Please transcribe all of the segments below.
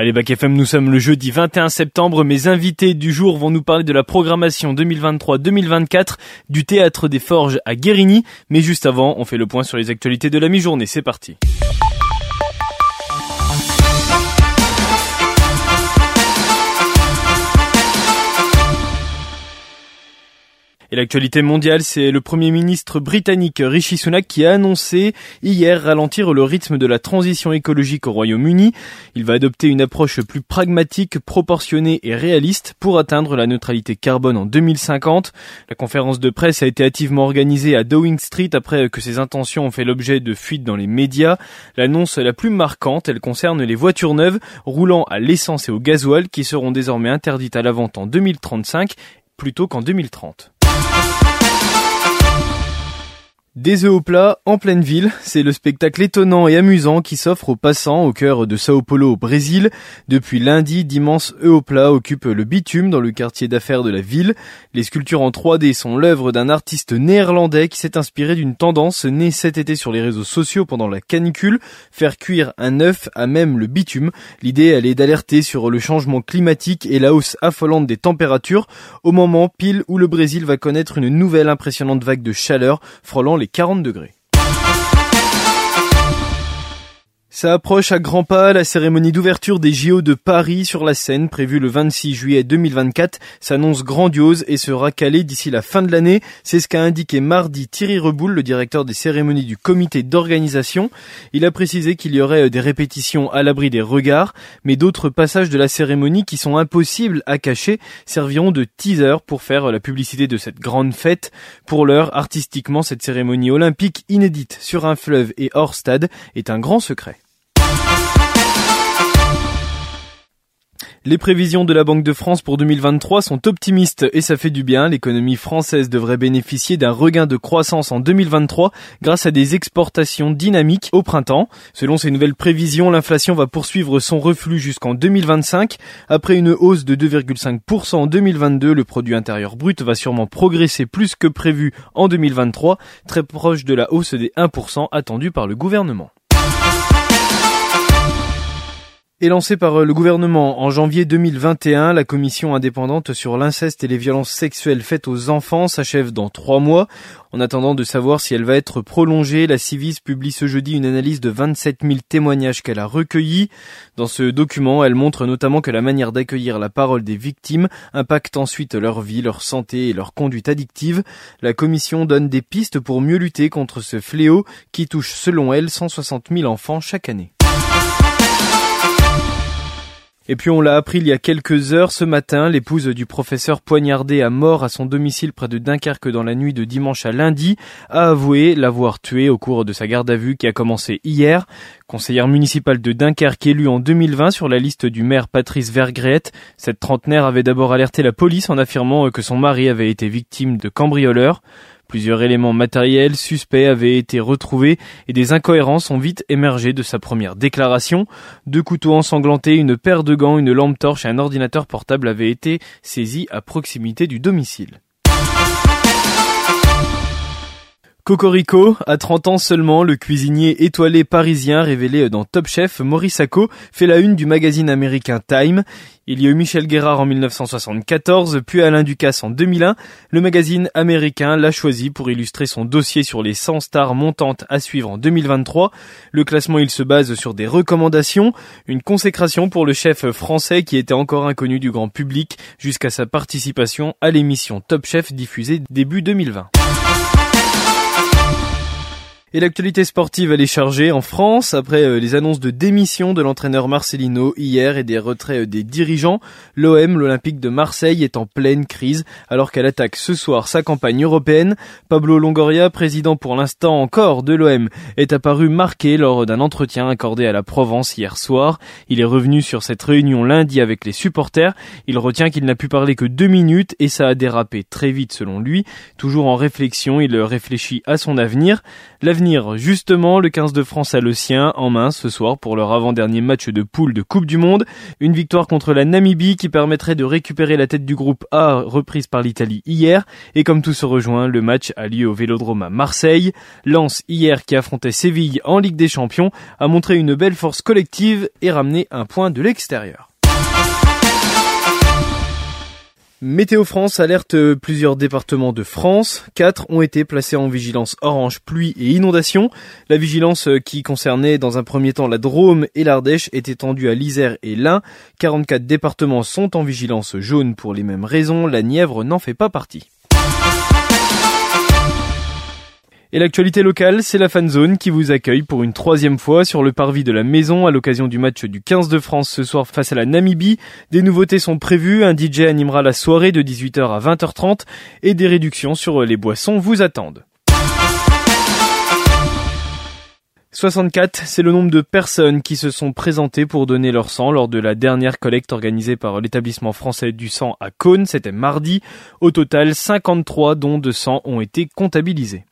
Allez, Bac FM, nous sommes le jeudi 21 septembre. Mes invités du jour vont nous parler de la programmation 2023-2024 du Théâtre des Forges à Guérigny. Mais juste avant, on fait le point sur les actualités de la mi-journée. C'est parti. Et l'actualité mondiale, c'est le Premier ministre britannique Rishi Sunak qui a annoncé hier ralentir le rythme de la transition écologique au Royaume-Uni. Il va adopter une approche plus pragmatique, proportionnée et réaliste pour atteindre la neutralité carbone en 2050. La conférence de presse a été hâtivement organisée à Downing Street après que ses intentions ont fait l'objet de fuites dans les médias. L'annonce la plus marquante, elle concerne les voitures neuves roulant à l'essence et au gasoil qui seront désormais interdites à la vente en 2035 plutôt qu'en 2030. Thank Des œufs au plat en pleine ville, c'est le spectacle étonnant et amusant qui s'offre aux passants au cœur de Sao Paulo au Brésil. Depuis lundi, d'immenses œufs au plat occupent le bitume dans le quartier d'affaires de la ville. Les sculptures en 3D sont l'œuvre d'un artiste néerlandais qui s'est inspiré d'une tendance née cet été sur les réseaux sociaux pendant la canicule, faire cuire un œuf à même le bitume. L'idée, elle est d'alerter sur le changement climatique et la hausse affolante des températures au moment pile où le Brésil va connaître une nouvelle impressionnante vague de chaleur frôlant les 40 degrés. Ça approche à grands pas, la cérémonie d'ouverture des JO de Paris sur la Seine, prévue le 26 juillet 2024, s'annonce grandiose et sera calée d'ici la fin de l'année. C'est ce qu'a indiqué mardi Thierry Reboul, le directeur des cérémonies du comité d'organisation. Il a précisé qu'il y aurait des répétitions à l'abri des regards, mais d'autres passages de la cérémonie qui sont impossibles à cacher serviront de teaser pour faire la publicité de cette grande fête. Pour l'heure, artistiquement, cette cérémonie olympique inédite sur un fleuve et hors stade est un grand secret. Les prévisions de la Banque de France pour 2023 sont optimistes et ça fait du bien. L'économie française devrait bénéficier d'un regain de croissance en 2023 grâce à des exportations dynamiques au printemps. Selon ces nouvelles prévisions, l'inflation va poursuivre son reflux jusqu'en 2025. Après une hausse de 2,5% en 2022, le produit intérieur brut va sûrement progresser plus que prévu en 2023, très proche de la hausse des 1% attendue par le gouvernement est lancée par euh, le gouvernement en janvier 2021. La commission indépendante sur l'inceste et les violences sexuelles faites aux enfants s'achève dans trois mois. En attendant de savoir si elle va être prolongée, la Civis publie ce jeudi une analyse de 27 000 témoignages qu'elle a recueillis. Dans ce document, elle montre notamment que la manière d'accueillir la parole des victimes impacte ensuite leur vie, leur santé et leur conduite addictive. La commission donne des pistes pour mieux lutter contre ce fléau qui touche selon elle 160 000 enfants chaque année. Et puis on l'a appris il y a quelques heures ce matin, l'épouse du professeur poignardé à mort à son domicile près de Dunkerque dans la nuit de dimanche à lundi a avoué l'avoir tué au cours de sa garde à vue qui a commencé hier. Conseillère municipale de Dunkerque élue en 2020 sur la liste du maire Patrice Vergret, cette trentenaire avait d'abord alerté la police en affirmant que son mari avait été victime de cambrioleurs. Plusieurs éléments matériels suspects avaient été retrouvés et des incohérences ont vite émergé de sa première déclaration. Deux couteaux ensanglantés, une paire de gants, une lampe torche et un ordinateur portable avaient été saisis à proximité du domicile. Cocorico, à 30 ans seulement, le cuisinier étoilé parisien révélé dans Top Chef, Maurice Sacco, fait la une du magazine américain Time. Il y a eu Michel Guérard en 1974, puis Alain Ducasse en 2001. Le magazine américain l'a choisi pour illustrer son dossier sur les 100 stars montantes à suivre en 2023. Le classement, il se base sur des recommandations, une consécration pour le chef français qui était encore inconnu du grand public jusqu'à sa participation à l'émission Top Chef diffusée début 2020. Et l'actualité sportive, elle est chargée en France après euh, les annonces de démission de l'entraîneur Marcelino hier et des retraits euh, des dirigeants. L'OM, l'Olympique de Marseille, est en pleine crise alors qu'elle attaque ce soir sa campagne européenne. Pablo Longoria, président pour l'instant encore de l'OM, est apparu marqué lors d'un entretien accordé à la Provence hier soir. Il est revenu sur cette réunion lundi avec les supporters. Il retient qu'il n'a pu parler que deux minutes et ça a dérapé très vite selon lui. Toujours en réflexion, il réfléchit à son avenir Justement, le 15 de France a le sien en main ce soir pour leur avant-dernier match de poule de Coupe du Monde. Une victoire contre la Namibie qui permettrait de récupérer la tête du groupe A reprise par l'Italie hier. Et comme tout se rejoint, le match a lieu au Vélodrome à Marseille. Lens hier qui affrontait Séville en Ligue des Champions a montré une belle force collective et ramené un point de l'extérieur. Météo France alerte plusieurs départements de France. Quatre ont été placés en vigilance orange pluie et inondation. La vigilance qui concernait dans un premier temps la Drôme et l'Ardèche est étendue à l'Isère et l'Ain. 44 départements sont en vigilance jaune pour les mêmes raisons. La Nièvre n'en fait pas partie. Et l'actualité locale, c'est la fanzone qui vous accueille pour une troisième fois sur le parvis de la maison à l'occasion du match du 15 de France ce soir face à la Namibie. Des nouveautés sont prévues, un DJ animera la soirée de 18h à 20h30 et des réductions sur les boissons vous attendent. 64, c'est le nombre de personnes qui se sont présentées pour donner leur sang lors de la dernière collecte organisée par l'établissement français du sang à Cône, c'était mardi. Au total, 53 dons de sang ont été comptabilisés.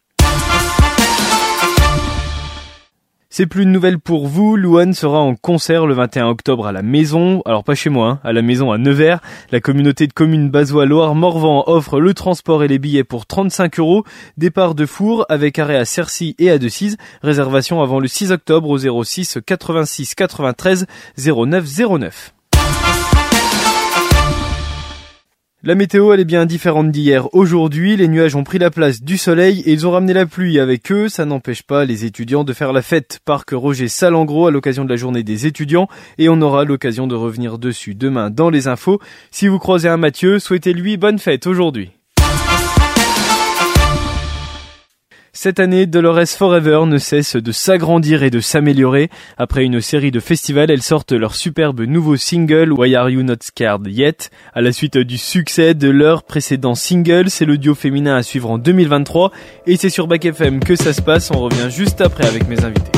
C'est plus une nouvelle pour vous, Louane sera en concert le 21 octobre à la Maison, alors pas chez moi, hein, à la Maison à Nevers. La communauté de communes Bazois-Loire-Morvan offre le transport et les billets pour 35 euros. Départ de Four avec arrêt à Cercy et à Decize. Réservation avant le 6 octobre au 06 86 93 09 09. La météo, elle est bien différente d'hier. Aujourd'hui, les nuages ont pris la place du soleil et ils ont ramené la pluie avec eux. Ça n'empêche pas les étudiants de faire la fête. Parc Roger Salengro à l'occasion de la journée des étudiants et on aura l'occasion de revenir dessus demain dans les infos. Si vous croisez un Mathieu, souhaitez-lui bonne fête aujourd'hui. Cette année, Dolores Forever ne cesse de s'agrandir et de s'améliorer. Après une série de festivals, elles sortent leur superbe nouveau single Why Are You Not Scared Yet? À la suite du succès de leur précédent single, c'est le duo féminin à suivre en 2023 et c'est sur Back FM que ça se passe. On revient juste après avec mes invités.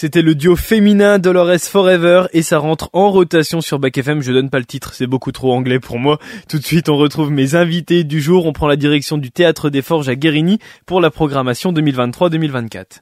C'était le duo féminin Dolores Forever et ça rentre en rotation sur Back FM. Je donne pas le titre, c'est beaucoup trop anglais pour moi. Tout de suite, on retrouve mes invités du jour. On prend la direction du Théâtre des Forges à Guérigny pour la programmation 2023-2024.